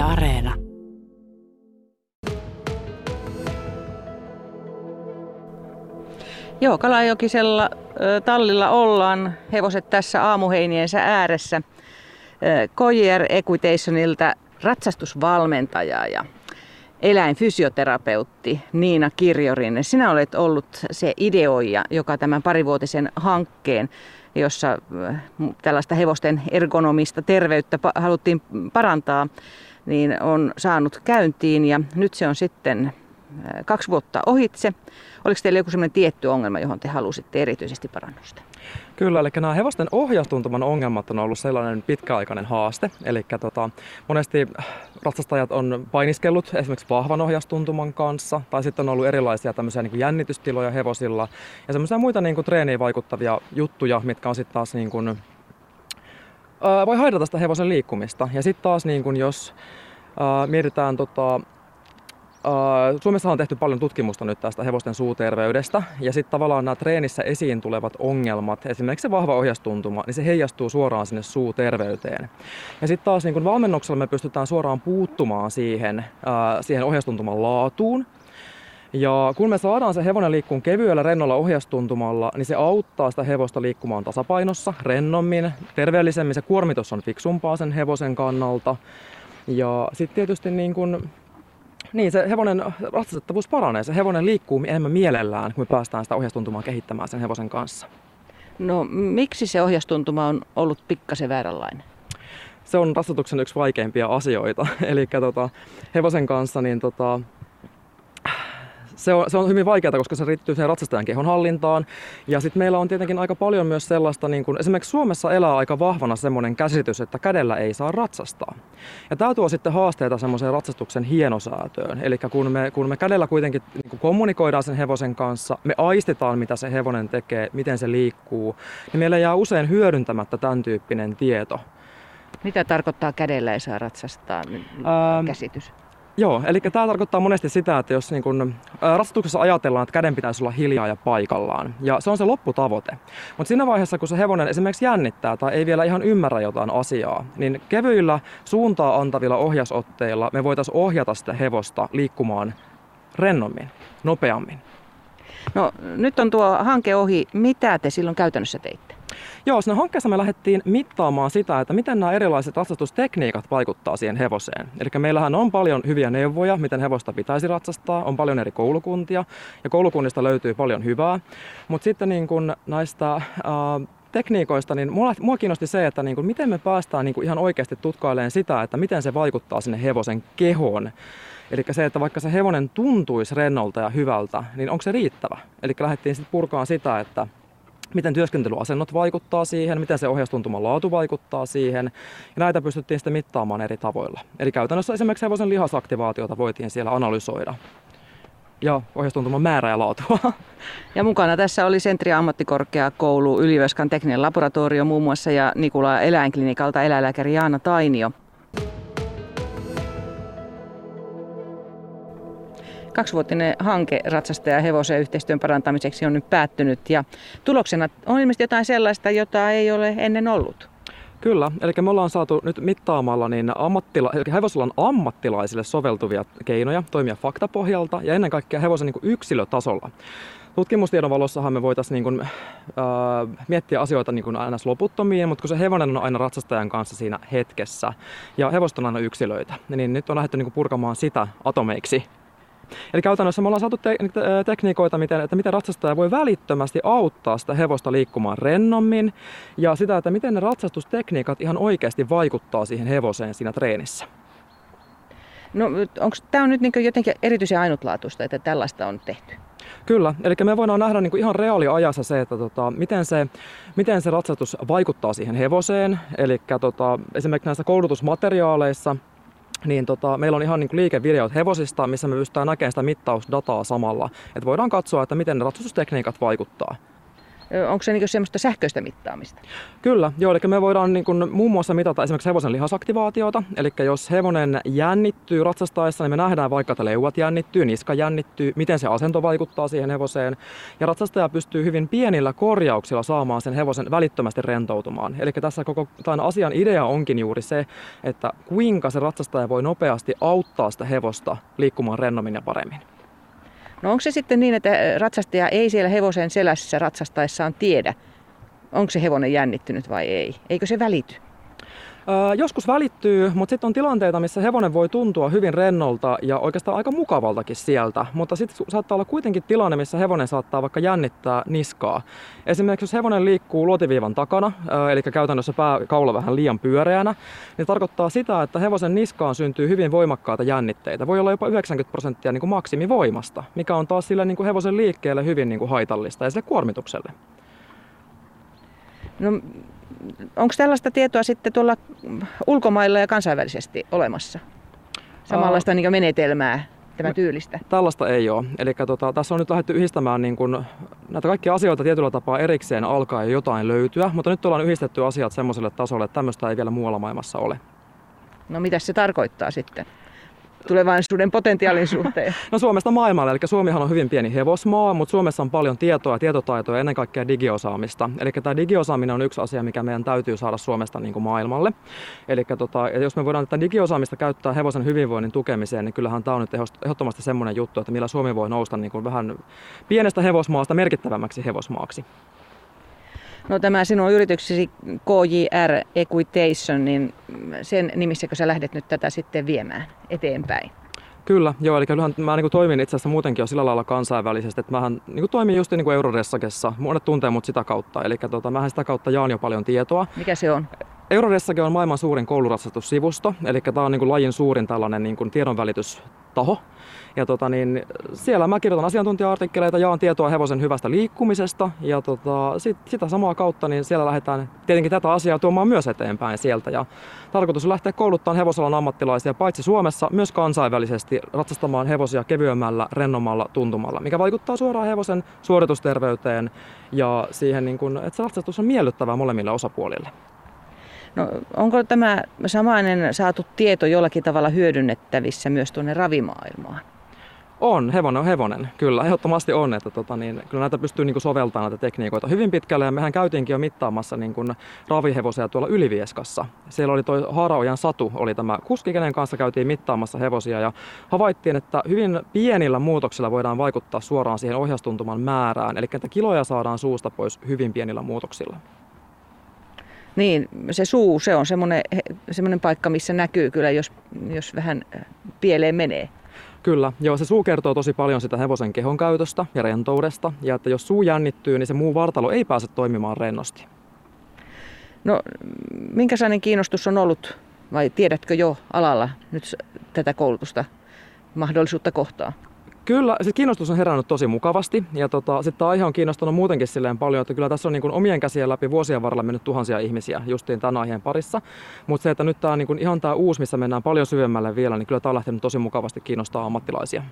Areena. Joo, Kalajokisella tallilla ollaan. Hevoset tässä aamuheiniensä ääressä. Kojer Equitationilta ratsastusvalmentaja ja eläinfysioterapeutti Niina Kirjorinne. Sinä olet ollut se ideoija, joka tämän parivuotisen hankkeen, jossa tällaista hevosten ergonomista terveyttä haluttiin parantaa, niin on saanut käyntiin ja nyt se on sitten kaksi vuotta ohitse. Oliko teillä joku sellainen tietty ongelma, johon te halusitte erityisesti parannusta? Kyllä, eli nämä hevosten ohjaustuntuman ongelmat on ollut sellainen pitkäaikainen haaste. Eli tota, monesti ratsastajat on painiskellut esimerkiksi vahvan ohjaustuntuman kanssa, tai sitten on ollut erilaisia tämmöisiä niin kuin jännitystiloja hevosilla, ja semmoisia muita niin kuin treeniin vaikuttavia juttuja, mitkä on sitten taas niin kuin, voi haitata sitä hevosen liikkumista. Ja sitten taas niin kuin jos ää, mietitään tota, Suomessa on tehty paljon tutkimusta nyt tästä hevosten suuterveydestä ja sitten tavallaan nämä treenissä esiin tulevat ongelmat, esimerkiksi se vahva ohjastuntuma, niin se heijastuu suoraan sinne suuterveyteen. Ja sitten taas niin kun valmennuksella me pystytään suoraan puuttumaan siihen, siihen ohjastuntuman laatuun ja kun me saadaan se hevonen liikkuun kevyellä rennolla ohjastuntumalla, niin se auttaa sitä hevosta liikkumaan tasapainossa, rennommin, terveellisemmin. Se kuormitus on fiksumpaa sen hevosen kannalta. Ja sitten tietysti niin kun niin, se hevonen ratsastettavuus paranee. Se hevonen liikkuu enemmän mielellään, kun me päästään sitä ohjastuntumaa kehittämään sen hevosen kanssa. No miksi se ohjastuntuma on ollut pikkasen vääränlainen? Se on ratsatuksen yksi vaikeimpia asioita. Eli tota, hevosen kanssa niin tota, se on, se on hyvin vaikeaa, koska se riittyy siihen ratsastajan kehon hallintaan. Ja sitten meillä on tietenkin aika paljon myös sellaista, niin kun, esimerkiksi Suomessa elää aika vahvana semmoinen käsitys, että kädellä ei saa ratsastaa. Ja tämä tuo sitten haasteita semmoiseen ratsastuksen hienosäätöön. Eli kun me, kun me kädellä kuitenkin niin kun kommunikoidaan sen hevosen kanssa, me aistetaan mitä se hevonen tekee, miten se liikkuu, niin meillä jää usein hyödyntämättä tämän tyyppinen tieto. Mitä tarkoittaa kädellä ei saa ratsastaa ähm, käsitys? Joo, eli tämä tarkoittaa monesti sitä, että jos niin kun, ää, ajatellaan, että käden pitäisi olla hiljaa ja paikallaan, ja se on se lopputavoite. Mutta siinä vaiheessa, kun se hevonen esimerkiksi jännittää tai ei vielä ihan ymmärrä jotain asiaa, niin kevyillä suuntaa antavilla ohjasotteilla me voitaisiin ohjata sitä hevosta liikkumaan rennommin, nopeammin. No nyt on tuo hanke ohi. Mitä te silloin käytännössä teitte? Joo, siinä hankkeessa me lähdettiin mittaamaan sitä, että miten nämä erilaiset ratsastustekniikat vaikuttaa siihen hevoseen. Eli meillähän on paljon hyviä neuvoja, miten hevosta pitäisi ratsastaa, on paljon eri koulukuntia ja koulukunnista löytyy paljon hyvää. Mutta sitten niin kun näistä äh, tekniikoista, niin mua, mua kiinnosti se, että niin kuin, miten me päästään niin kuin ihan oikeasti tutkailemaan sitä, että miten se vaikuttaa sinne hevosen kehoon. Eli se, että vaikka se hevonen tuntuisi rennolta ja hyvältä, niin onko se riittävä? Eli lähdettiin sitten purkaan sitä, että miten työskentelyasennot vaikuttaa siihen, miten se ohjaustuntuman laatu vaikuttaa siihen. Ja näitä pystyttiin sitten mittaamaan eri tavoilla. Eli käytännössä esimerkiksi hevosen lihasaktivaatiota voitiin siellä analysoida ja ohjaustuntuman määrä ja laatua. Ja mukana tässä oli Sentria ammattikorkeakoulu, Ylivöskan tekninen laboratorio muun muassa ja Nikula eläinklinikalta eläinlääkäri Jaana Tainio. Kaksivuotinen hanke ratsastaja ja hevosen yhteistyön parantamiseksi on nyt päättynyt ja tuloksena on ilmeisesti jotain sellaista, jota ei ole ennen ollut. Kyllä, eli me ollaan saatu nyt mittaamalla niin ammattila- eli hevosalan ammattilaisille soveltuvia keinoja toimia faktapohjalta ja ennen kaikkea hevosen niin kuin yksilötasolla. Tutkimustiedon valossahan me voitaisiin niin kuin, äh, miettiä asioita niin kuin aina loputtomiin, mutta kun se hevonen on aina ratsastajan kanssa siinä hetkessä ja hevoset on aina yksilöitä, niin nyt on lähdetty niin kuin purkamaan sitä atomeiksi Eli käytännössä me ollaan saatu te- tekniikoita, miten, että miten ratsastaja voi välittömästi auttaa sitä hevosta liikkumaan rennommin ja sitä, että miten ne ratsastustekniikat ihan oikeasti vaikuttaa siihen hevoseen siinä treenissä. No onko tämä on nyt niin jotenkin erityisen ainutlaatuista, että tällaista on tehty? Kyllä, eli me voidaan nähdä niin kuin ihan reaaliajassa se, että tota, miten, se, miten se ratsastus vaikuttaa siihen hevoseen. Eli tota, esimerkiksi näissä koulutusmateriaaleissa niin tota, meillä on ihan niin liikevideot hevosista, missä me pystytään näkemään sitä mittausdataa samalla. Että voidaan katsoa, että miten ne ratsastustekniikat vaikuttaa. Onko se niin semmoista sähköistä mittaamista? Kyllä, joo, eli me voidaan niin kuin muun muassa mitata esimerkiksi hevosen lihasaktivaatiota. Eli jos hevonen jännittyy ratsastaessa, niin me nähdään vaikka, että leuat jännittyy, niska jännittyy, miten se asento vaikuttaa siihen hevoseen. Ja ratsastaja pystyy hyvin pienillä korjauksilla saamaan sen hevosen välittömästi rentoutumaan. Eli tässä koko tämän asian idea onkin juuri se, että kuinka se ratsastaja voi nopeasti auttaa sitä hevosta liikkumaan rennommin ja paremmin. No onko se sitten niin, että ratsastaja ei siellä hevosen selässä ratsastaessaan tiedä, onko se hevonen jännittynyt vai ei? Eikö se välity? Joskus välittyy, mutta sitten on tilanteita, missä hevonen voi tuntua hyvin rennolta ja oikeastaan aika mukavaltakin sieltä. Mutta sitten saattaa olla kuitenkin tilanne, missä hevonen saattaa vaikka jännittää niskaa. Esimerkiksi jos hevonen liikkuu luotiviivan takana, eli käytännössä pääkaula vähän liian pyöreänä, niin tarkoittaa sitä, että hevosen niskaan syntyy hyvin voimakkaita jännitteitä. Voi olla jopa 90 prosenttia niin maksimivoimasta, mikä on taas sille niin kuin hevosen liikkeelle hyvin niin kuin haitallista ja sille kuormitukselle. No onko tällaista tietoa sitten tuolla ulkomailla ja kansainvälisesti olemassa? Samanlaista niin menetelmää, tämä tyylistä? Tällaista ei ole. Eli tota, tässä on nyt lähdetty yhdistämään niin kun, näitä kaikkia asioita tietyllä tapaa erikseen alkaa jo jotain löytyä, mutta nyt ollaan yhdistetty asiat semmoiselle tasolle, että tämmöistä ei vielä muualla maailmassa ole. No mitä se tarkoittaa sitten? Tulevaisuuden potentiaalin suhteen? No Suomesta maailmalle, eli Suomihan on hyvin pieni hevosmaa, mutta Suomessa on paljon tietoa, tietotaitoa ja ennen kaikkea digiosaamista. Eli tämä digiosaaminen on yksi asia, mikä meidän täytyy saada Suomesta niin kuin maailmalle. Eli tota, jos me voidaan tätä digiosaamista käyttää hevosen hyvinvoinnin tukemiseen, niin kyllähän tämä on nyt ehdottomasti semmoinen juttu, että millä Suomi voi nousta niin kuin vähän pienestä hevosmaasta merkittävämmäksi hevosmaaksi. No tämä sinun yrityksesi KJR Equitation, niin sen nimissäkö sä lähdet nyt tätä sitten viemään eteenpäin? Kyllä, joo, eli kyllähän mä niin kuin toimin itse asiassa muutenkin jo sillä lailla kansainvälisesti, että mähän niin kuin toimin just niin kuin Eurodessakessa, monet tuntee mut sitä kautta, eli tota, mähän sitä kautta jaan jo paljon tietoa. Mikä se on? Eurodessake on maailman suurin kouluratsastussivusto, eli tämä on niin kuin lajin suurin tällainen niin kuin tiedonvälitystaho. Ja tota, niin, siellä mä kirjoitan asiantuntija-artikkeleita, jaan tietoa hevosen hyvästä liikkumisesta ja tota, sit, sitä samaa kautta niin siellä lähdetään tietenkin tätä asiaa tuomaan myös eteenpäin sieltä. Ja tarkoitus on lähteä kouluttamaan hevosalan ammattilaisia paitsi Suomessa myös kansainvälisesti ratsastamaan hevosia kevyemmällä, rennommalla tuntumalla, mikä vaikuttaa suoraan hevosen suoritusterveyteen ja siihen, niin kun, että se ratsastus on miellyttävää molemmille osapuolille. No, onko tämä samainen saatu tieto jollakin tavalla hyödynnettävissä myös tuonne ravimaailmaan? On, hevonen on hevonen, kyllä, ehdottomasti on, että tota, niin, kyllä näitä pystyy niin kuin, soveltamaan näitä tekniikoita hyvin pitkälle ja mehän käytiinkin jo mittaamassa niin kuin, ravihevosia tuolla Ylivieskassa. Siellä oli tuo Haaraojan Satu, oli tämä kuski, kenen kanssa käytiin mittaamassa hevosia ja havaittiin, että hyvin pienillä muutoksilla voidaan vaikuttaa suoraan siihen ohjastuntuman määrään, eli että kiloja saadaan suusta pois hyvin pienillä muutoksilla. Niin, se suu, se on semmoinen, semmoinen paikka, missä näkyy kyllä, jos, jos vähän pieleen menee. Kyllä, joo, se suu kertoo tosi paljon sitä hevosen kehon käytöstä ja rentoudesta. Ja että jos suu jännittyy, niin se muu vartalo ei pääse toimimaan rennosti. No, minkälainen kiinnostus on ollut, vai tiedätkö jo alalla nyt tätä koulutusta mahdollisuutta kohtaa? Kyllä, siis kiinnostus on herännyt tosi mukavasti ja tota, sitten aihe on kiinnostunut muutenkin silleen paljon, että kyllä tässä on niin omien käsien läpi vuosien varrella mennyt tuhansia ihmisiä justiin tämän aiheen parissa. Mutta se, että nyt tämä on niin ihan tämä uusi, missä mennään paljon syvemmälle vielä, niin kyllä tämä on lähtenyt tosi mukavasti kiinnostaa ammattilaisia.